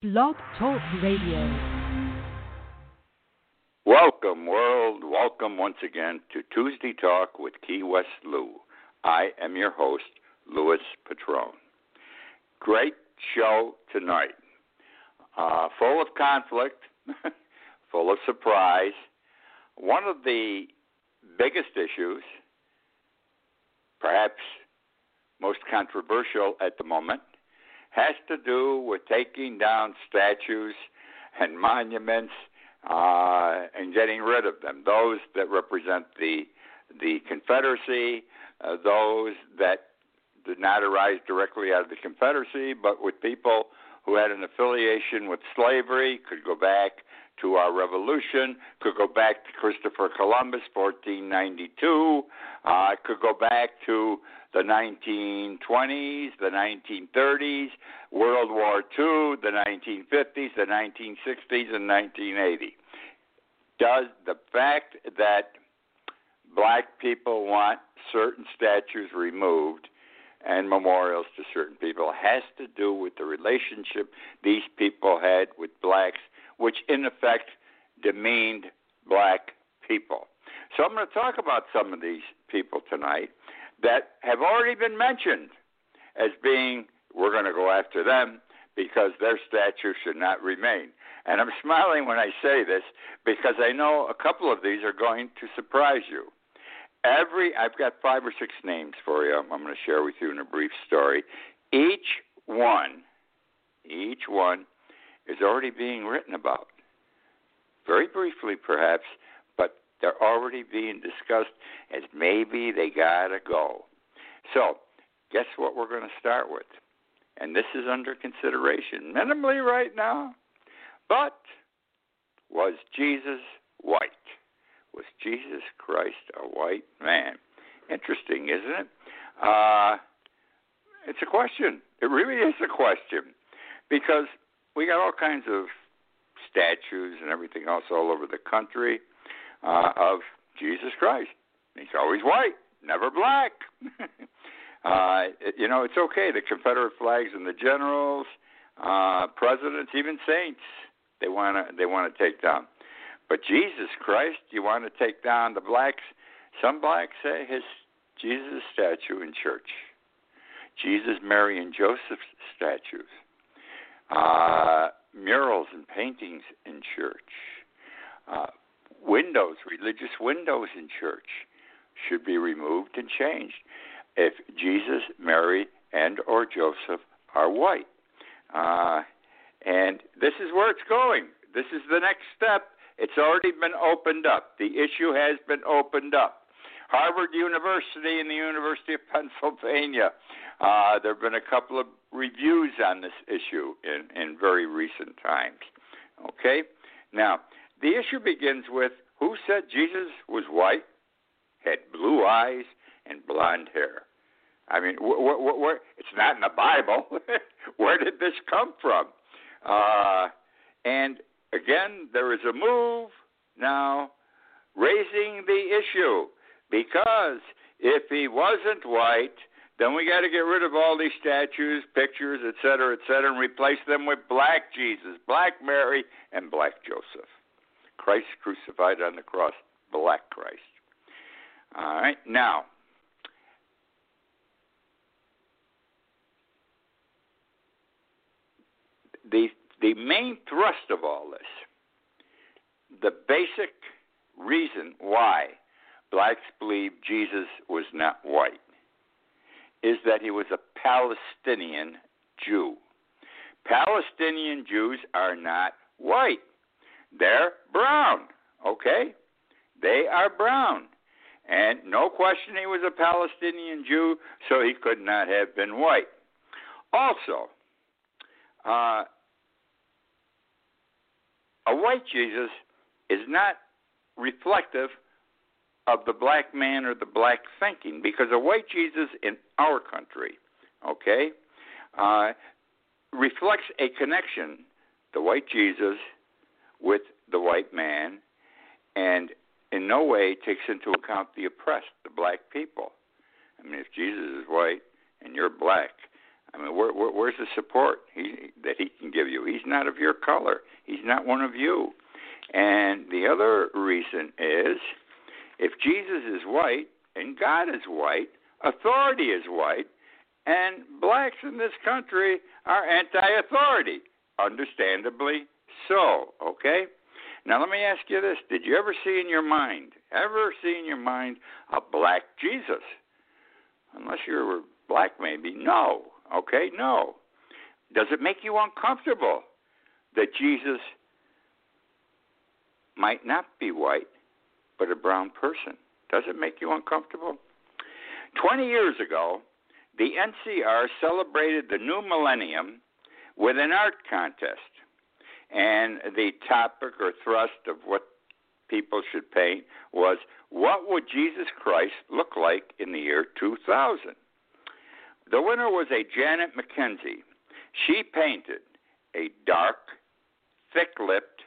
Blog Talk Radio. Welcome, world. Welcome once again to Tuesday Talk with Key West Lou. I am your host, Louis Patrone. Great show tonight. Uh, full of conflict, full of surprise. One of the biggest issues, perhaps most controversial at the moment, has to do with taking down statues and monuments uh, and getting rid of them. Those that represent the the Confederacy, uh, those that did not arise directly out of the Confederacy, but with people who had an affiliation with slavery, could go back to our revolution, could go back to Christopher Columbus, 1492, uh, could go back to the 1920s, the 1930s, World War II, the 1950s, the 1960s, and 1980. Does the fact that black people want certain statues removed and memorials to certain people has to do with the relationship these people had with blacks, which in effect demeaned black people. So I'm going to talk about some of these people tonight that have already been mentioned as being, we're going to go after them because their statue should not remain. And I'm smiling when I say this because I know a couple of these are going to surprise you. Every, I've got five or six names for you. I'm going to share with you in a brief story. Each one, each one is already being written about. Very briefly, perhaps, but they're already being discussed as maybe they gotta go. So, guess what we're going to start with? And this is under consideration minimally right now. But was Jesus white? Was Jesus Christ a white man? Interesting, isn't it? Uh, it's a question. It really is a question because we got all kinds of statues and everything else all over the country uh, of Jesus Christ. He's always white, never black. uh, you know, it's okay. The Confederate flags and the generals, uh, presidents, even saints, they want to they want to take down. But Jesus Christ, you want to take down the blacks? Some blacks say his Jesus statue in church, Jesus, Mary, and Joseph statues, uh, murals and paintings in church, uh, windows, religious windows in church, should be removed and changed if Jesus, Mary, and or Joseph are white. Uh, and this is where it's going. This is the next step. It's already been opened up. The issue has been opened up. Harvard University and the University of Pennsylvania. Uh, there have been a couple of reviews on this issue in, in very recent times. Okay? Now, the issue begins with who said Jesus was white, had blue eyes, and blonde hair? I mean, wh- wh- wh- it's not in the Bible. where did this come from? Uh, and again, there is a move now raising the issue because if he wasn't white, then we got to get rid of all these statues, pictures, et cetera, et cetera, and replace them with black Jesus, black Mary, and black Joseph. Christ crucified on the cross, black Christ. All right, now, the the main thrust of all this, the basic reason why blacks believe Jesus was not white, is that he was a Palestinian Jew. Palestinian Jews are not white. They're brown, okay? They are brown. And no question he was a Palestinian Jew, so he could not have been white. Also, uh, a white Jesus is not reflective of the black man or the black thinking, because a white Jesus in our country, okay, uh, reflects a connection, the white Jesus with the white man and in no way takes into account the oppressed, the black people. I mean, if Jesus is white and you're black, I mean, where, where, where's the support he, that he can give you? He's not of your color. He's not one of you. And the other reason is if Jesus is white and God is white, authority is white, and blacks in this country are anti authority. Understandably so, okay? Now, let me ask you this Did you ever see in your mind, ever see in your mind a black Jesus? Unless you're black, maybe. No, okay? No. Does it make you uncomfortable that Jesus might not be white, but a brown person? Does it make you uncomfortable? 20 years ago, the NCR celebrated the new millennium with an art contest. And the topic or thrust of what people should paint was what would Jesus Christ look like in the year 2000? The winner was a Janet McKenzie. She painted a dark, thick lipped,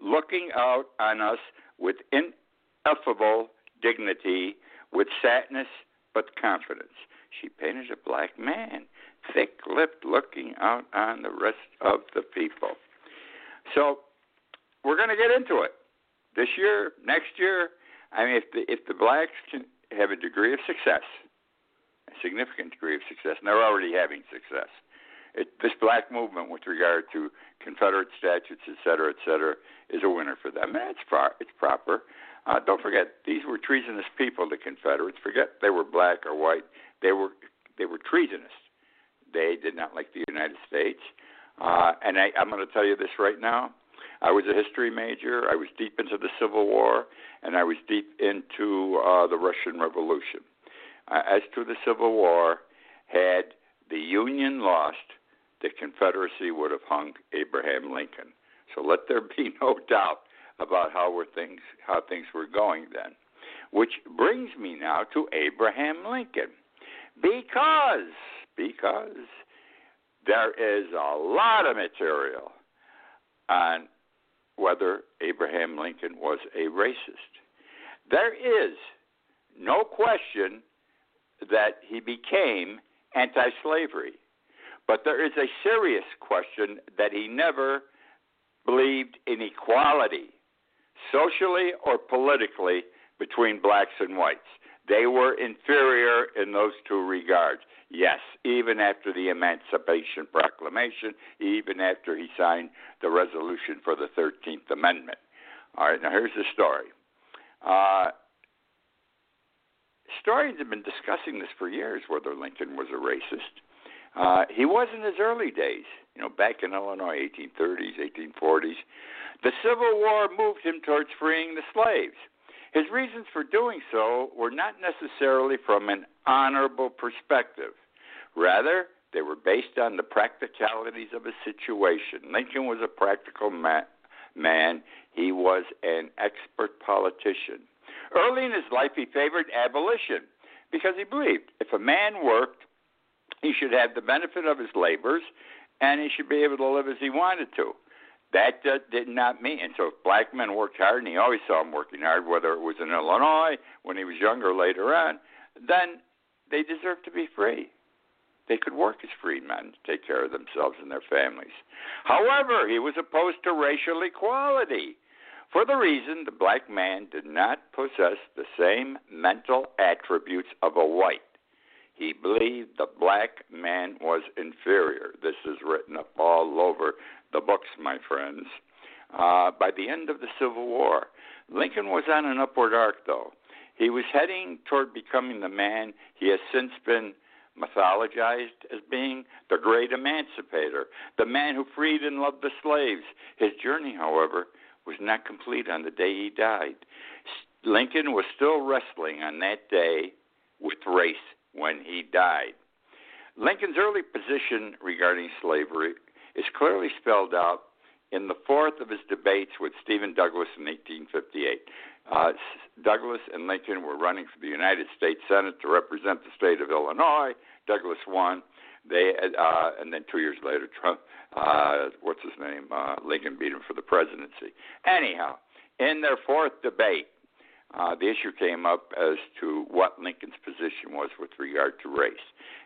looking out on us with ineffable dignity, with sadness but confidence. She painted a black man, thick lipped, looking out on the rest of the people. So we're going to get into it this year, next year. I mean, if the if the blacks can have a degree of success, a significant degree of success, and they're already having success, it, this black movement with regard to Confederate statutes, et cetera, et cetera, is a winner for them. And it's, pro- it's proper. Uh, don't forget, these were treasonous people, the Confederates. Forget they were black or white. They were they were treasonous. They did not like the United States. Uh, and I, I'm going to tell you this right now. I was a history major. I was deep into the Civil War, and I was deep into uh, the Russian Revolution. Uh, as to the Civil War, had the Union lost, the Confederacy would have hung Abraham Lincoln. So let there be no doubt about how were things how things were going then. Which brings me now to Abraham Lincoln. Because because there is a lot of material on whether Abraham Lincoln was a racist. There is no question that he became anti slavery, but there is a serious question that he never believed in equality, socially or politically, between blacks and whites. They were inferior in those two regards. Yes, even after the Emancipation Proclamation, even after he signed the resolution for the 13th Amendment. All right, now here's the story. Uh, historians have been discussing this for years whether Lincoln was a racist. Uh, he was in his early days, you know, back in Illinois, 1830s, 1840s. The Civil War moved him towards freeing the slaves. His reasons for doing so were not necessarily from an honorable perspective. Rather, they were based on the practicalities of a situation. Lincoln was a practical ma- man, he was an expert politician. Early in his life, he favored abolition because he believed if a man worked, he should have the benefit of his labors and he should be able to live as he wanted to. That uh, did not mean, and so if black men worked hard, and he always saw them working hard, whether it was in Illinois when he was younger later on, then they deserved to be free. They could work as freedmen to take care of themselves and their families. However, he was opposed to racial equality for the reason the black man did not possess the same mental attributes of a white. He believed the black man was inferior. This is written up all over the books, my friends. Uh, by the end of the Civil War, Lincoln was on an upward arc, though. He was heading toward becoming the man he has since been mythologized as being the great emancipator, the man who freed and loved the slaves. His journey, however, was not complete on the day he died. Lincoln was still wrestling on that day with race when he died. Lincoln's early position regarding slavery is clearly spelled out in the fourth of his debates with Stephen Douglas in 1858. Uh, Douglas and Lincoln were running for the United States Senate to represent the state of Illinois. Douglas won. They uh, and then two years later, Trump, uh, what's his name, uh, Lincoln beat him for the presidency. Anyhow, in their fourth debate, uh, the issue came up as to what Lincoln's position was with regard to race.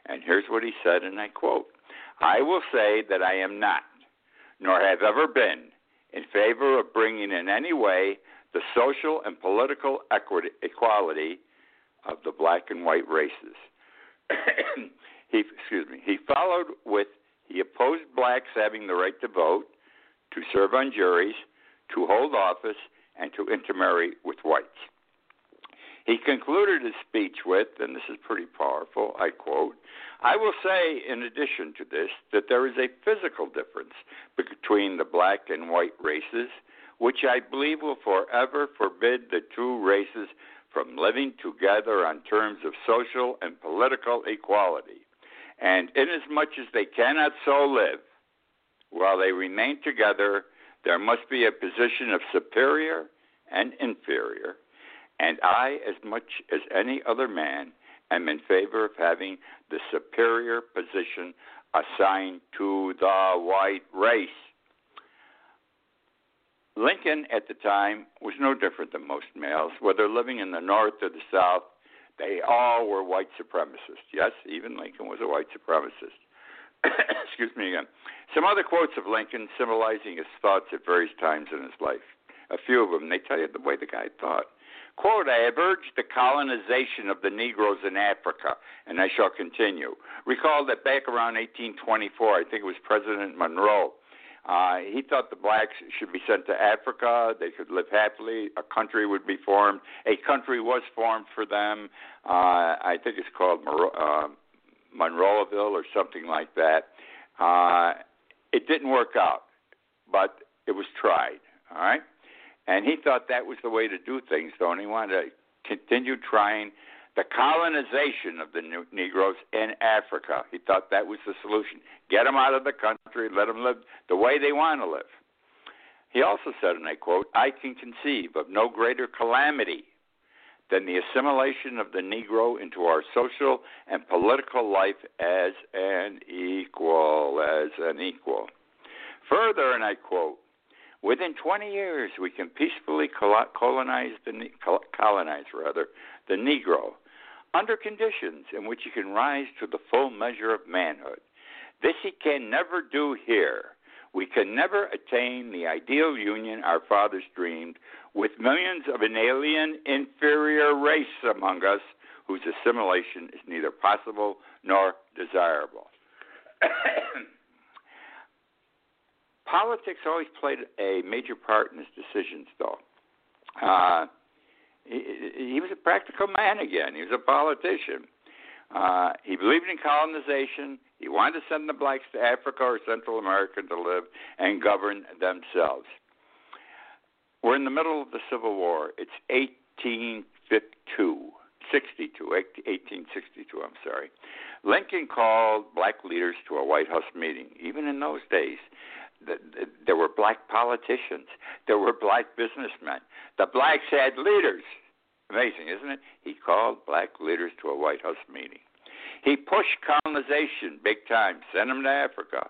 And here's what he said, and I quote I will say that I am not, nor have ever been, in favor of bringing in any way the social and political equity, equality of the black and white races. he excuse me. He followed with he opposed blacks having the right to vote, to serve on juries, to hold office, and to intermarry with whites. He concluded his speech with, and this is pretty powerful, I quote, I will say, in addition to this, that there is a physical difference between the black and white races, which I believe will forever forbid the two races from living together on terms of social and political equality. And inasmuch as they cannot so live, while they remain together, there must be a position of superior and inferior. And I, as much as any other man, am in favor of having the superior position assigned to the white race. Lincoln at the time was no different than most males, whether living in the North or the South. They all were white supremacists. Yes, even Lincoln was a white supremacist. Excuse me again. Some other quotes of Lincoln symbolizing his thoughts at various times in his life. A few of them, they tell you the way the guy thought. Quote, I have urged the colonization of the Negroes in Africa, and I shall continue. Recall that back around 1824, I think it was President Monroe, uh, he thought the blacks should be sent to Africa. They could live happily. A country would be formed. A country was formed for them. Uh, I think it's called Monro- uh, Monroeville or something like that. Uh, it didn't work out, but it was tried. All right. And he thought that was the way to do things, though, and he wanted to continue trying the colonization of the Negroes in Africa. He thought that was the solution. Get them out of the country, let them live the way they want to live. He also said, and I quote, I can conceive of no greater calamity than the assimilation of the Negro into our social and political life as an equal, as an equal. Further, and I quote, Within 20 years, we can peacefully colonize the colonize rather the Negro under conditions in which he can rise to the full measure of manhood. This he can never do here. We can never attain the ideal union our fathers dreamed with millions of an alien, inferior race among us whose assimilation is neither possible nor desirable. Politics always played a major part in his decisions, though. Uh, he, he was a practical man again. He was a politician. Uh, he believed in colonization. He wanted to send the blacks to Africa or Central America to live and govern themselves. We're in the middle of the Civil War. It's 1852. 62, 1862, I'm sorry. Lincoln called black leaders to a White House meeting. Even in those days, there were black politicians, there were black businessmen. The blacks had leaders. Amazing, isn't it? He called black leaders to a White House meeting. He pushed colonization big time, sent them to Africa.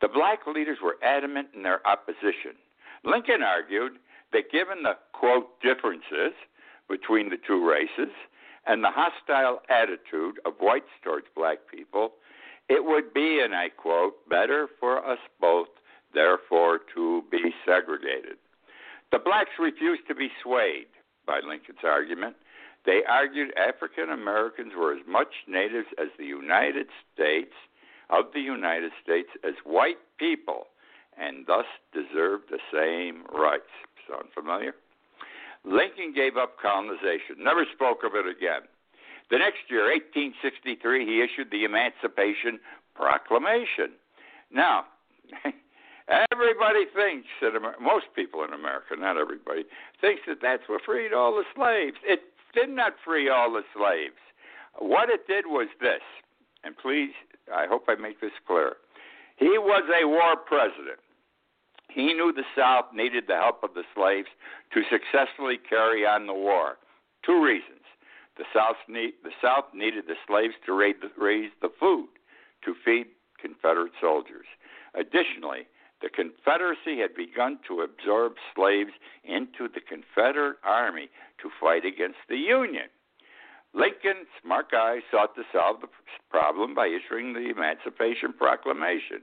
The black leaders were adamant in their opposition. Lincoln argued that given the, quote, differences between the two races and the hostile attitude of whites towards black people, it would be, and I quote, better for us both therefore to be segregated. The blacks refused to be swayed by Lincoln's argument. They argued African Americans were as much natives as the United States of the United States as white people and thus deserved the same rights. Sound familiar? Lincoln gave up colonization, never spoke of it again. The next year, 1863, he issued the Emancipation Proclamation. Now, Everybody thinks that most people in America, not everybody, thinks that that's what freed all the slaves. It did not free all the slaves. What it did was this, and please, I hope I make this clear. He was a war president. He knew the South needed the help of the slaves to successfully carry on the war. Two reasons. The South, need, the South needed the slaves to raise the, raise the food to feed Confederate soldiers. Additionally, The Confederacy had begun to absorb slaves into the Confederate Army to fight against the Union. Lincoln, smart guy, sought to solve the problem by issuing the Emancipation Proclamation.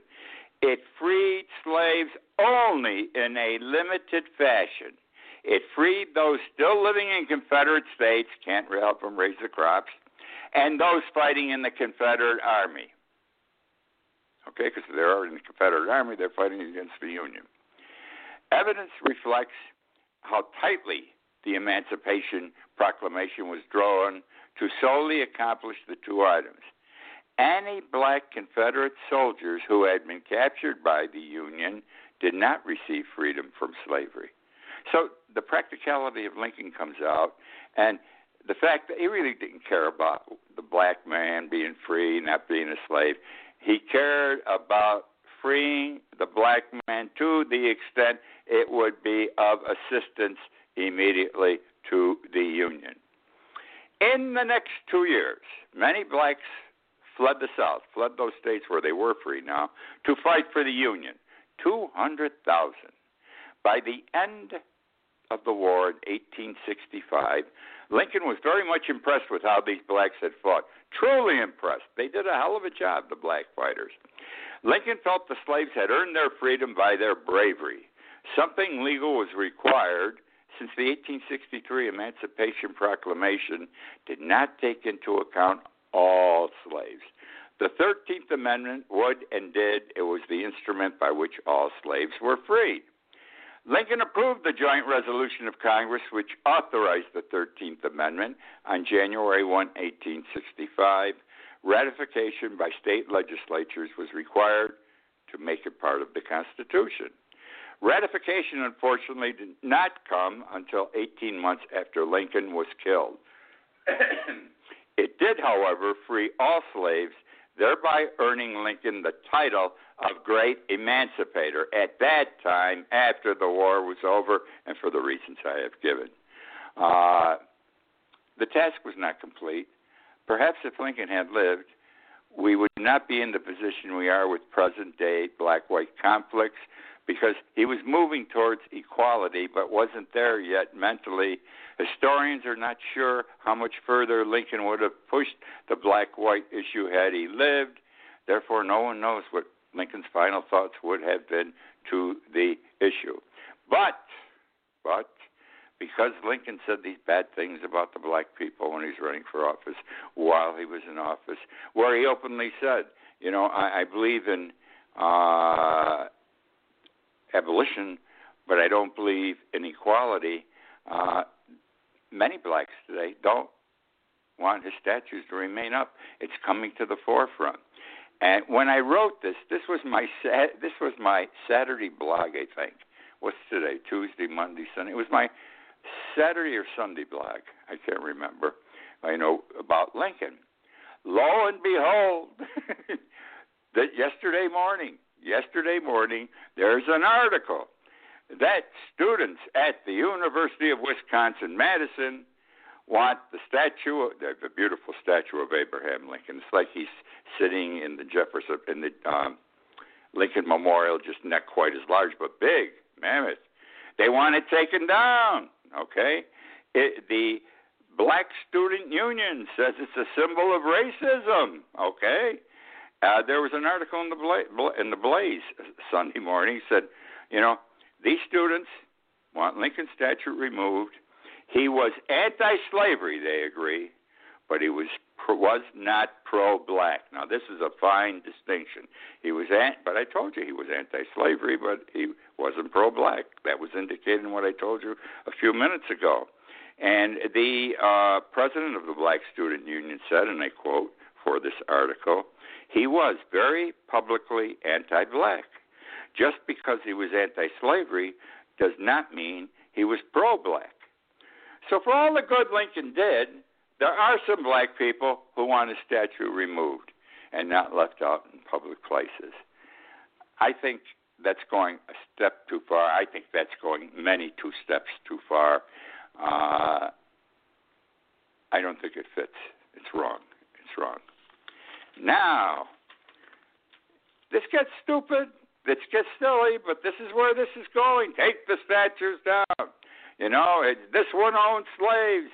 It freed slaves only in a limited fashion. It freed those still living in Confederate states, can't help them raise the crops, and those fighting in the Confederate Army. Okay, because they're already in the Confederate Army, they're fighting against the Union. Evidence reflects how tightly the Emancipation Proclamation was drawn to solely accomplish the two items. Any black Confederate soldiers who had been captured by the Union did not receive freedom from slavery. So the practicality of Lincoln comes out, and the fact that he really didn't care about the black man being free, not being a slave. He cared about freeing the black man to the extent it would be of assistance immediately to the Union. In the next two years, many blacks fled the South, fled those states where they were free now, to fight for the Union. 200,000. By the end of the war in 1865, Lincoln was very much impressed with how these blacks had fought. Truly impressed. They did a hell of a job, the black fighters. Lincoln felt the slaves had earned their freedom by their bravery. Something legal was required since the 1863 Emancipation Proclamation did not take into account all slaves. The 13th Amendment would and did, it was the instrument by which all slaves were freed. Lincoln approved the joint resolution of Congress which authorized the 13th Amendment on January 1, 1865. Ratification by state legislatures was required to make it part of the Constitution. Ratification, unfortunately, did not come until 18 months after Lincoln was killed. it did, however, free all slaves, thereby earning Lincoln the title of great emancipator at that time after the war was over and for the reasons I have given. Uh, the task was not complete. Perhaps if Lincoln had lived, we would not be in the position we are with present day black white conflicts because he was moving towards equality but wasn't there yet mentally. Historians are not sure how much further Lincoln would have pushed the black white issue had he lived. Therefore, no one knows what Lincoln's final thoughts would have been to the issue. But, but, because Lincoln said these bad things about the black people when he's running for office while he was in office, where he openly said, you know, I, I believe in uh, abolition, but I don't believe in equality. Uh, many blacks today don't want his statues to remain up. It's coming to the forefront. And when I wrote this, this was my this was my Saturday blog, I think. What's today? Tuesday, Monday, Sunday. It was my Saturday or Sunday blog. I can't remember. I know about Lincoln. Lo and behold, that yesterday morning, yesterday morning, there's an article that students at the University of Wisconsin Madison want the statue, the, beautiful statue of Abraham Lincoln. It's like he's sitting in the Jefferson in the um, Lincoln Memorial, just not quite as large but big, mammoth. They want it taken down. Okay, it, the Black Student Union says it's a symbol of racism. Okay, uh, there was an article in the Bla- in the Blaze Sunday morning said, you know, these students want Lincoln statue removed he was anti-slavery, they agree, but he was was not pro-black. Now this is a fine distinction. He was, ant, but I told you he was anti-slavery, but he wasn't pro-black. That was indicated in what I told you a few minutes ago. And the uh, president of the Black Student Union said, and I quote for this article, he was very publicly anti-black. Just because he was anti-slavery does not mean he was pro-black. So, for all the good Lincoln did, there are some black people who want his statue removed and not left out in public places. I think that's going a step too far. I think that's going many two steps too far. Uh, I don't think it fits. It's wrong. It's wrong. Now, this gets stupid. This gets silly, but this is where this is going. Take the statues down. You know, it, this one owned slaves.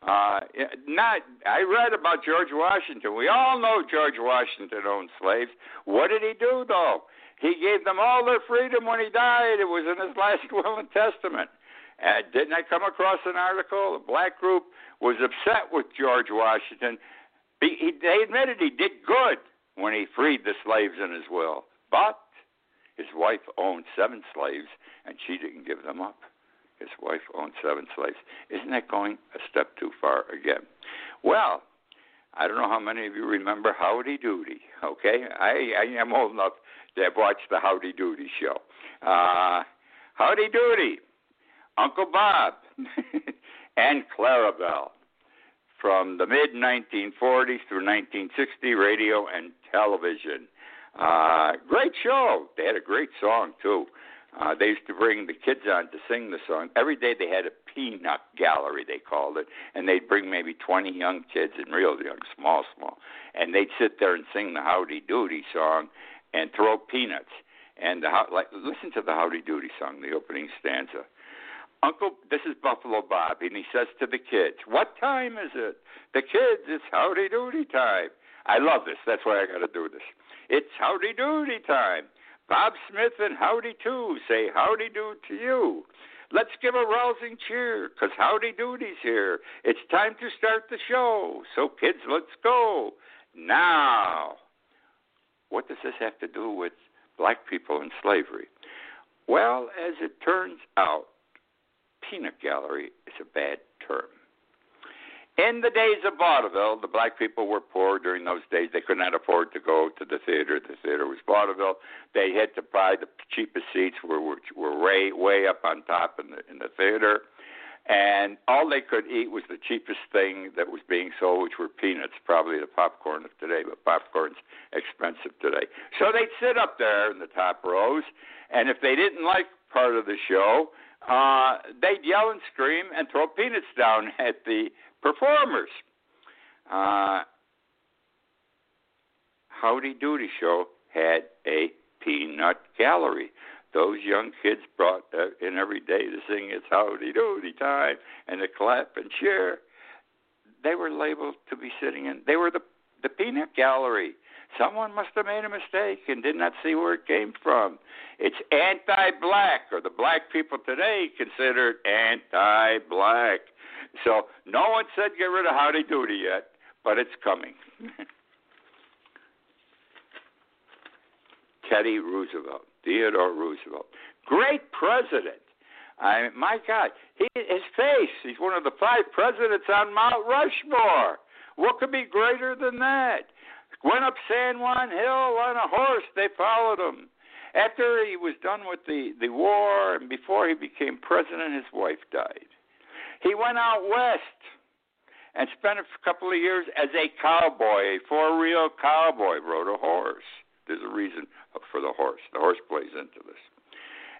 Uh, not. I read about George Washington. We all know George Washington owned slaves. What did he do though? He gave them all their freedom when he died. It was in his last will and testament. And didn't I come across an article? A black group was upset with George Washington. He, he, they admitted he did good when he freed the slaves in his will, but his wife owned seven slaves and she didn't give them up. His wife owned seven slaves. Isn't that going a step too far again? Well, I don't know how many of you remember Howdy Doody. Okay, I, I am old enough to have watched the Howdy Doody show. Uh, Howdy Doody, Uncle Bob, and Clarabelle from the mid 1940s through 1960, radio and television. Uh, great show. They had a great song too. Uh, they used to bring the kids on to sing the song. Every day they had a peanut gallery, they called it, and they'd bring maybe 20 young kids, and real young, small, small, and they'd sit there and sing the Howdy Doody song and throw peanuts. And the, like, listen to the Howdy Doody song, the opening stanza. Uncle, this is Buffalo Bob, and he says to the kids, "What time is it? The kids, it's Howdy Doody time." I love this. That's why I got to do this. It's Howdy Doody time. Bob Smith and Howdy too say howdy do to you. Let's give a rousing cheer, 'cause Howdy Doody's here. It's time to start the show. So, kids, let's go. Now, what does this have to do with black people and slavery? Well, as it turns out, peanut gallery is a bad term. In the days of vaudeville, the black people were poor during those days. They could not afford to go to the theater. The theater was vaudeville. They had to buy the cheapest seats, were were, were way way up on top in the in the theater, and all they could eat was the cheapest thing that was being sold, which were peanuts, probably the popcorn of today. But popcorn's expensive today, so they'd sit up there in the top rows, and if they didn't like part of the show, uh, they'd yell and scream and throw peanuts down at the performers. Uh, Howdy Doody Show had a peanut gallery. Those young kids brought in every day to sing "It's Howdy Doody time" and to clap and cheer. They were labeled to be sitting in. They were the the peanut gallery. Someone must have made a mistake and did not see where it came from. It's anti-black, or the black people today consider it anti-black. So no one said get rid of Howdy Doody yet, but it's coming. Teddy Roosevelt, Theodore Roosevelt, great president. I my God, he, his face. He's one of the five presidents on Mount Rushmore. What could be greater than that? Went up San Juan Hill on a horse. They followed him. After he was done with the the war and before he became president, his wife died. He went out west and spent a couple of years as a cowboy, a for real cowboy, rode a horse. There's a reason for the horse. The horse plays into this.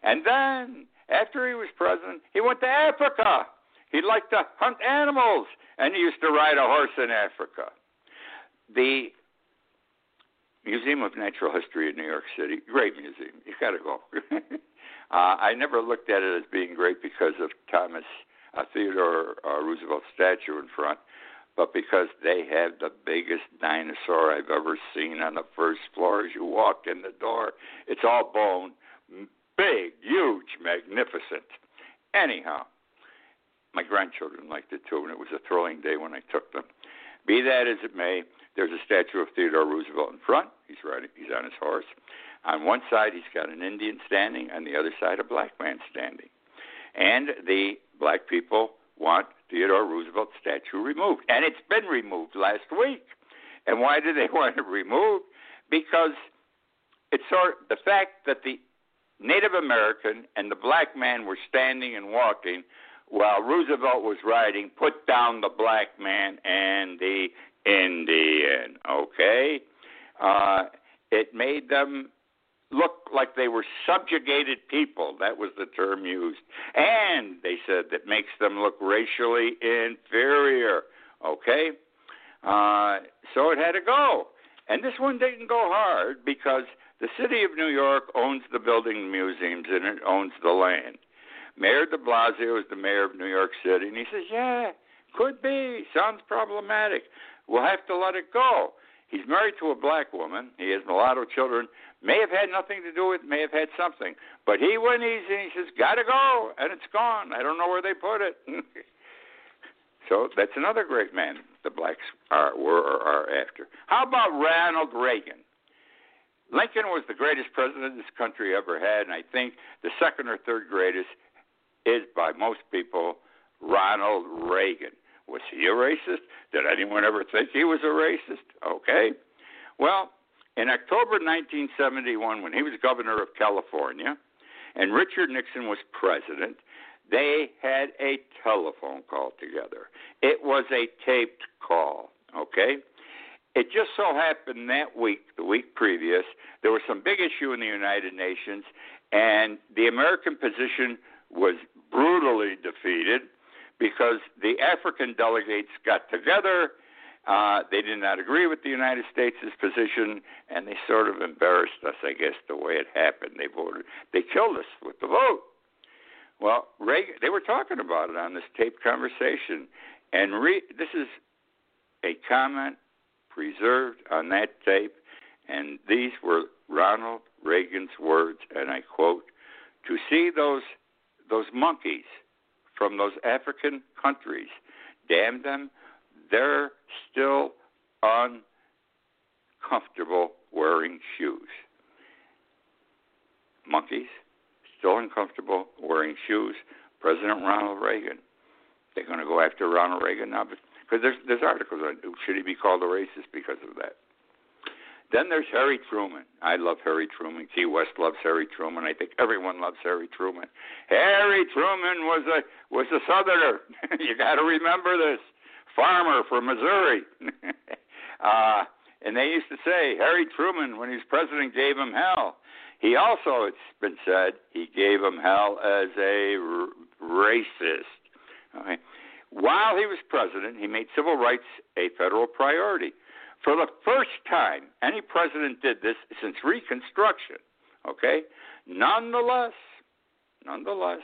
And then, after he was president, he went to Africa. He liked to hunt animals, and he used to ride a horse in Africa. The Museum of Natural History in New York City, great museum. You've got to go. uh, I never looked at it as being great because of Thomas a Theodore uh, Roosevelt statue in front, but because they have the biggest dinosaur I've ever seen on the first floor as you walk in the door. It's all bone, big, huge, magnificent. Anyhow, my grandchildren liked it too, and it was a thrilling day when I took them. Be that as it may, there's a statue of Theodore Roosevelt in front. He's riding. He's on his horse. On one side, he's got an Indian standing. On the other side, a black man standing. And the black people want Theodore Roosevelt's statue removed. And it's been removed last week. And why do they want it removed? Because it's sort the fact that the Native American and the black man were standing and walking while Roosevelt was riding, put down the black man and the Indian. Okay? Uh, it made them look like they were subjugated people. That was the term used. And they said that makes them look racially inferior. Okay? Uh, so it had to go. And this one didn't go hard because The city of New York owns the building museums and it owns the land. Mayor de Blasio is the mayor of New York City, and he says, Yeah, could be. Sounds problematic. We'll have to let it go. He's married to a black woman. He has mulatto children. May have had nothing to do with, may have had something. But he went easy and he says, Gotta go. And it's gone. I don't know where they put it. so that's another great man the blacks are, were or are after. How about Ronald Reagan? Lincoln was the greatest president this country ever had, and I think the second or third greatest is, by most people, Ronald Reagan. Was he a racist? Did anyone ever think he was a racist? Okay. Well, in October 1971, when he was governor of California and Richard Nixon was president, they had a telephone call together. It was a taped call, okay? It just so happened that week, the week previous, there was some big issue in the United Nations, and the American position was brutally defeated because the African delegates got together. Uh, they did not agree with the United States' position, and they sort of embarrassed us, I guess, the way it happened. They voted, they killed us with the vote. Well, Reagan, they were talking about it on this taped conversation, and re, this is a comment preserved on that tape, and these were Ronald Reagan's words, and I quote: "To see those those monkeys from those African countries, damn them, they're still uncomfortable wearing shoes. Monkeys, still uncomfortable wearing shoes. President Ronald Reagan. They're going to go after Ronald Reagan now because there's there's articles on should he be called a racist because of that. Then there's Harry Truman. I love Harry Truman. Key West loves Harry Truman. I think everyone loves Harry Truman. Harry Truman was a was a Southerner. you got to remember this. Farmer from Missouri. uh, and they used to say Harry Truman, when he was president, gave him hell. He also, it's been said, he gave him hell as a r- racist. Okay. While he was president, he made civil rights a federal priority. For the first time, any president did this since Reconstruction. Okay? Nonetheless, nonetheless,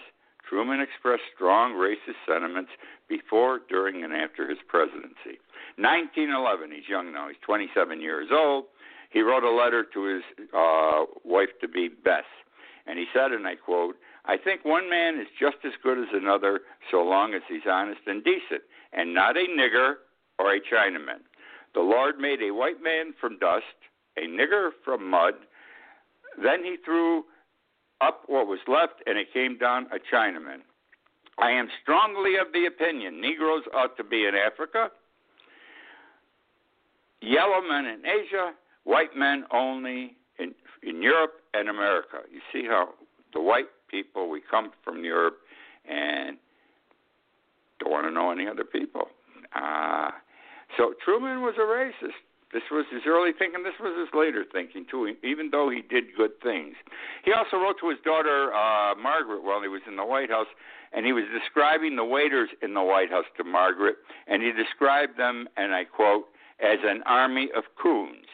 Truman expressed strong racist sentiments before, during, and after his presidency. 1911, he's young now, he's 27 years old. He wrote a letter to his uh, wife to be Bess, and he said, and I quote, I think one man is just as good as another so long as he's honest and decent, and not a nigger or a Chinaman. The Lord made a white man from dust, a nigger from mud. Then he threw up what was left, and it came down a Chinaman. I am strongly of the opinion Negroes ought to be in Africa, yellow men in Asia, white men only in, in Europe and America. You see how the white people, we come from Europe and don't want to know any other people. Uh, so Truman was a racist. This was his early thinking. This was his later thinking too. Even though he did good things, he also wrote to his daughter uh, Margaret while he was in the White House, and he was describing the waiters in the White House to Margaret, and he described them, and I quote, as an army of coons.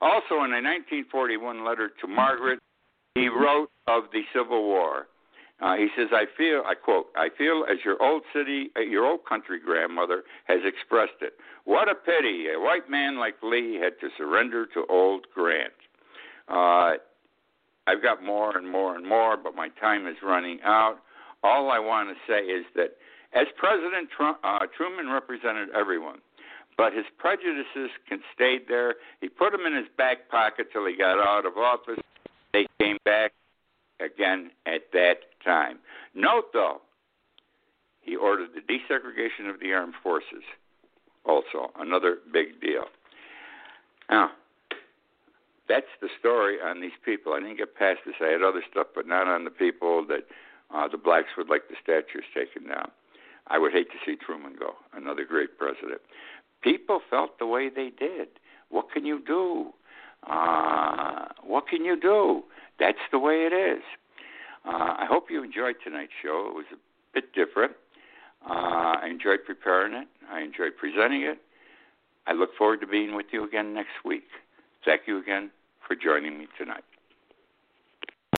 Also, in a 1941 letter to Margaret, he wrote of the Civil War. Uh, he says, "I feel," I quote, "I feel as your old city, uh, your old country grandmother has expressed it. What a pity a white man like Lee had to surrender to old Grant." Uh, I've got more and more and more, but my time is running out. All I want to say is that as President Trump, uh, Truman represented everyone, but his prejudices can stayed there. He put them in his back pocket till he got out of office. They came back again at that time. Note, though, he ordered the desegregation of the armed forces. Also, another big deal. Now, that's the story on these people. I didn't get past this. I had other stuff, but not on the people that uh, the blacks would like the statues taken down. I would hate to see Truman go, another great president. People felt the way they did. What can you do? Uh, what can you do? That's the way it is. Uh, I hope you enjoyed tonight's show. It was a bit different. Uh, I enjoyed preparing it. I enjoyed presenting it. I look forward to being with you again next week. Thank you again for joining me tonight.